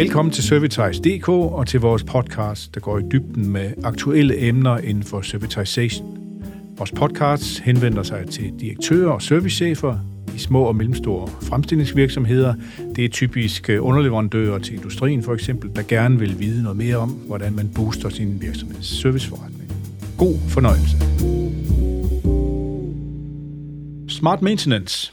Velkommen til Servitize.dk og til vores podcast, der går i dybden med aktuelle emner inden for servitization. Vores podcast henvender sig til direktører og servicechefer i små og mellemstore fremstillingsvirksomheder. Det er typisk øh, underleverandører til industrien for eksempel, der gerne vil vide noget mere om, hvordan man booster sin virksomheds serviceforretning. God fornøjelse. Smart maintenance.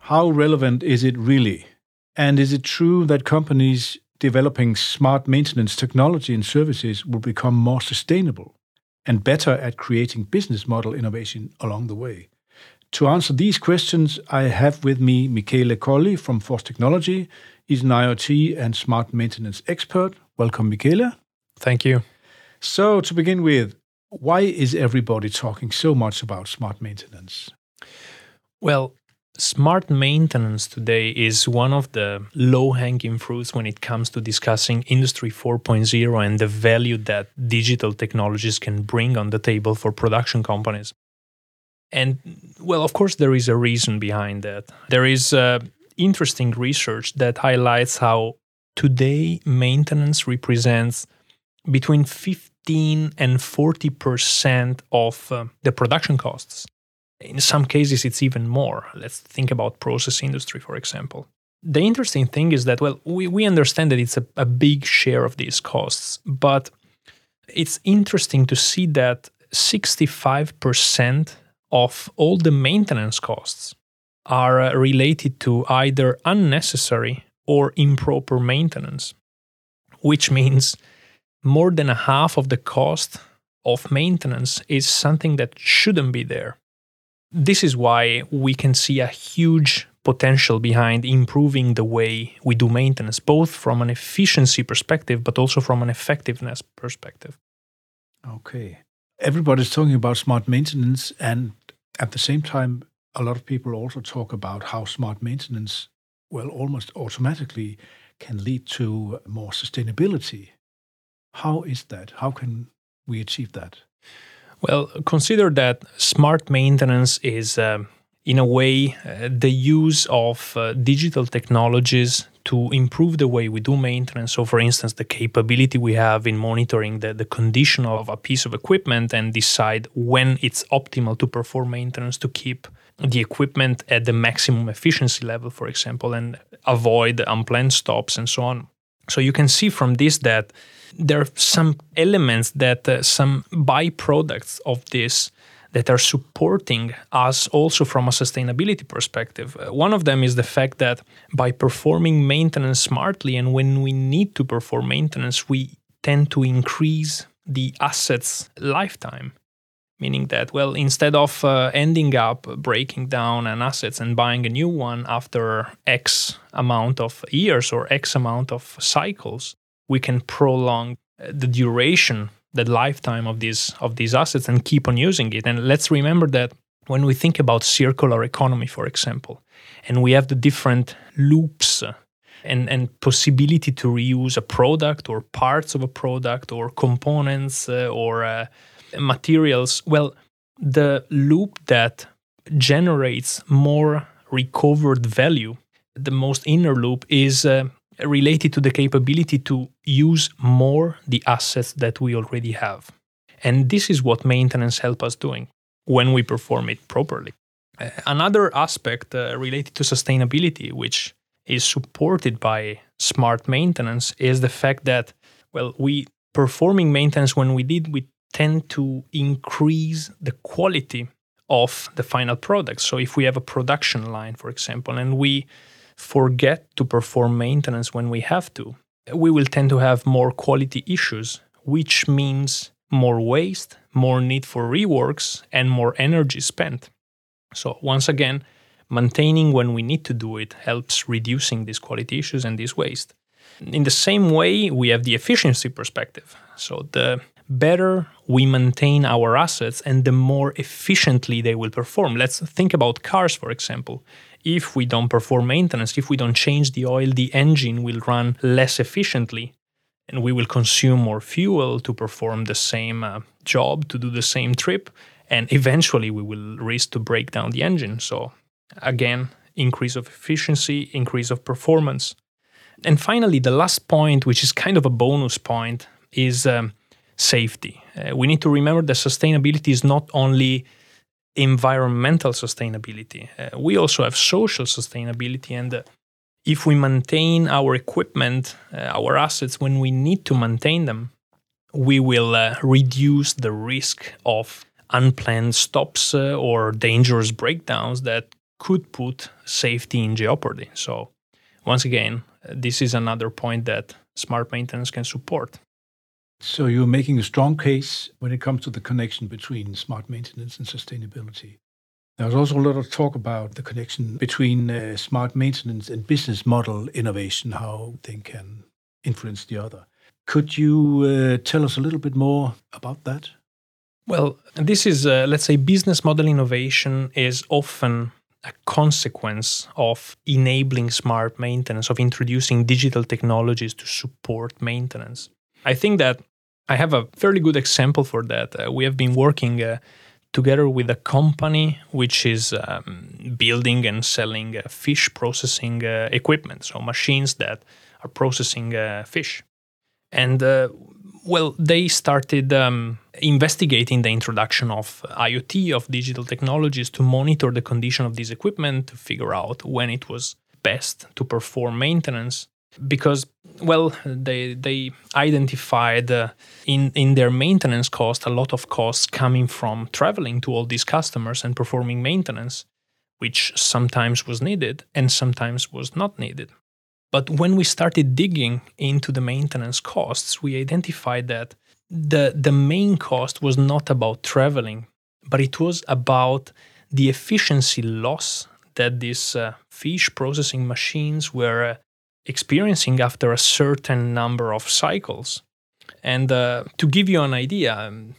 How relevant is it really? And is it true that companies developing smart maintenance technology and services will become more sustainable and better at creating business model innovation along the way? To answer these questions, I have with me Michele Colli from Force Technology. He's an IoT and smart maintenance expert. Welcome, Michele. Thank you. So, to begin with, why is everybody talking so much about smart maintenance? Well, Smart maintenance today is one of the low hanging fruits when it comes to discussing Industry 4.0 and the value that digital technologies can bring on the table for production companies. And, well, of course, there is a reason behind that. There is uh, interesting research that highlights how today maintenance represents between 15 and 40% of uh, the production costs. In some cases, it's even more. Let's think about process industry, for example. The interesting thing is that, well, we, we understand that it's a, a big share of these costs, but it's interesting to see that 65% of all the maintenance costs are uh, related to either unnecessary or improper maintenance, which means more than a half of the cost of maintenance is something that shouldn't be there. This is why we can see a huge potential behind improving the way we do maintenance, both from an efficiency perspective, but also from an effectiveness perspective. Okay. Everybody's talking about smart maintenance, and at the same time, a lot of people also talk about how smart maintenance, well, almost automatically can lead to more sustainability. How is that? How can we achieve that? Well, consider that smart maintenance is, uh, in a way, uh, the use of uh, digital technologies to improve the way we do maintenance. So, for instance, the capability we have in monitoring the, the condition of a piece of equipment and decide when it's optimal to perform maintenance to keep the equipment at the maximum efficiency level, for example, and avoid unplanned stops and so on. So, you can see from this that there are some elements that uh, some byproducts of this that are supporting us also from a sustainability perspective. Uh, one of them is the fact that by performing maintenance smartly and when we need to perform maintenance, we tend to increase the asset's lifetime. Meaning that, well, instead of uh, ending up breaking down an asset and buying a new one after X amount of years or X amount of cycles, we can prolong uh, the duration the lifetime of these of these assets and keep on using it. And let's remember that when we think about circular economy for example and we have the different loops uh, and, and possibility to reuse a product or parts of a product or components uh, or uh, materials well the loop that generates more recovered value the most inner loop is uh, related to the capability to use more the assets that we already have. And this is what maintenance helps us doing when we perform it properly. Uh, another aspect uh, related to sustainability, which is supported by smart maintenance, is the fact that, well, we performing maintenance when we did, we tend to increase the quality of the final product. So if we have a production line, for example, and we forget to perform maintenance when we have to, we will tend to have more quality issues, which means more waste, more need for reworks, and more energy spent. So, once again, maintaining when we need to do it helps reducing these quality issues and this waste. In the same way, we have the efficiency perspective. So, the better we maintain our assets and the more efficiently they will perform. Let's think about cars, for example if we don't perform maintenance, if we don't change the oil, the engine will run less efficiently and we will consume more fuel to perform the same uh, job, to do the same trip. And eventually we will risk to break down the engine. So, again, increase of efficiency, increase of performance. And finally, the last point, which is kind of a bonus point, is um, safety. Uh, we need to remember that sustainability is not only environmental sustainability, uh, we also have social sustainability. And uh, if we maintain our equipment, uh, our assets, when we need to maintain them, we will uh, reduce the risk of unplanned stops or dangerous breakdowns that could put safety in jeopardy. So, once again, this is another point that smart maintenance can support. So, you're making a strong case when it comes to the connection between smart maintenance and sustainability. There's also a lot of talk about the connection between uh, smart maintenance and business model innovation, how they can influence the other. Could you uh, tell us a little bit more about that? Well, this is, uh, let's say, business model innovation is often a consequence of enabling smart maintenance, of introducing digital technologies to support maintenance. I think that I have a fairly good example for that. Uh, we have been working uh, together with a company which is um, building and selling uh, fish processing uh, equipment, so machines that are processing uh, fish. And uh, well, they started um, investigating the introduction of IoT, of digital technologies to monitor the condition of this equipment, to figure out when it was best to perform maintenance. Because, well, they, they identified uh, in, in their maintenance cost a lot of costs coming from traveling to all these customers and performing maintenance, which sometimes was needed and sometimes was not needed. But when we started digging into the maintenance costs, we identified that the, the main cost was not about traveling, but it was about the efficiency loss that these uh, fish processing machines were uh, experiencing after a certain number of cycles. And uh, to give you an idea, um,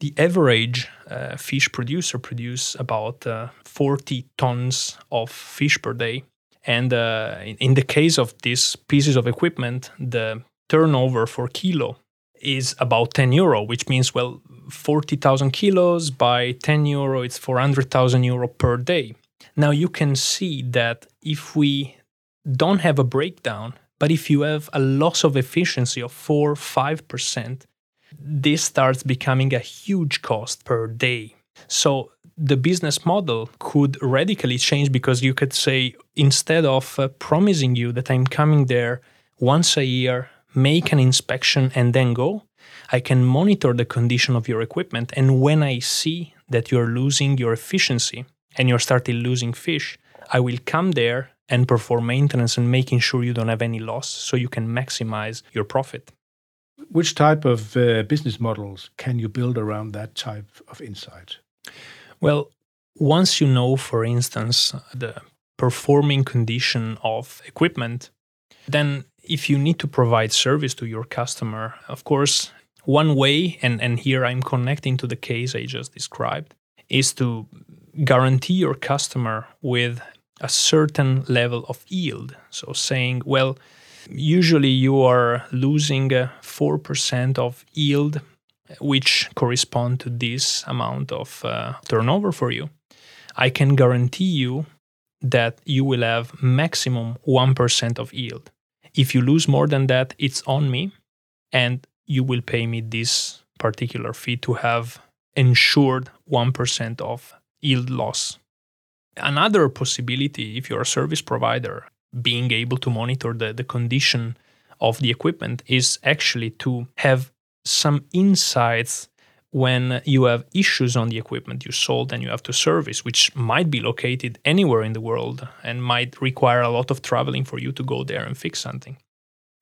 the average uh, fish producer produces about uh, 40 tons of fish per day. And uh, in, in the case of these pieces of equipment, the turnover for kilo is about 10 euro, which means, well, 40,000 kilos by 10 euro, it's 400,000 euro per day. Now you can see that if we don't have a breakdown, but if you have a loss of efficiency of 4 5%, this starts becoming a huge cost per day. So the business model could radically change because you could say instead of uh, promising you that I'm coming there once a year, make an inspection and then go, I can monitor the condition of your equipment and when I see that you're losing your efficiency and you're starting losing fish, I will come there and perform maintenance and making sure you don't have any loss so you can maximize your profit. Which type of uh, business models can you build around that type of insight? Well, once you know, for instance, the performing condition of equipment, then if you need to provide service to your customer, of course, one way, and, and here I'm connecting to the case I just described, is to guarantee your customer with a certain level of yield. So saying, well, usually you are losing 4% of yield which correspond to this amount of uh, turnover for you, I can guarantee you that you will have maximum 1% of yield. If you lose more than that, it's on me, and you will pay me this particular fee to have ensured 1% of yield loss. Another possibility, if you're a service provider, being able to monitor the, the condition of the equipment is actually to have some insights when you have issues on the equipment you sold and you have to service, which might be located anywhere in the world and might require a lot of traveling for you to go there and fix something.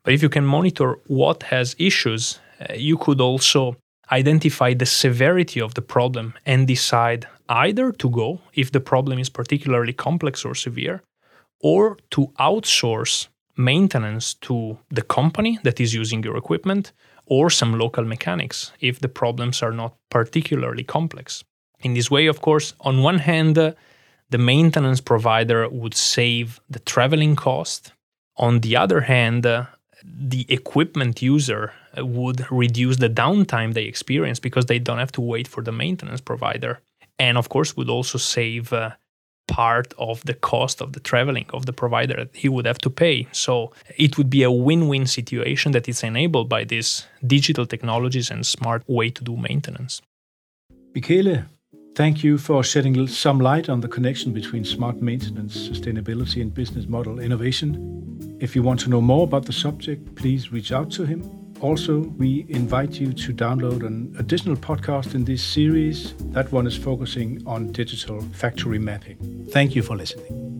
But if you can monitor what has issues, uh, you could also identify the severity of the problem and decide either to go if the problem is particularly complex or severe, or to outsource maintenance to the company that is using your equipment or some local mechanics if the problems are not particularly complex. In this way, of course, on one hand, uh, the maintenance provider would save the traveling cost. On the other hand, uh, the equipment user uh, would reduce the downtime they experience because they don't have to wait for the maintenance provider. And of course, would also save uh, part of the cost of the traveling of the provider that he would have to pay. So it would be a win win situation that is enabled by these digital technologies and smart way to do maintenance. Michele, thank you for shedding some light on the connection between smart maintenance, sustainability, and business model innovation. If you want to know more about the subject, please reach out to him. Also, we invite you to download an additional podcast in this series. That one is focusing on digital factory mapping. Thank you for listening.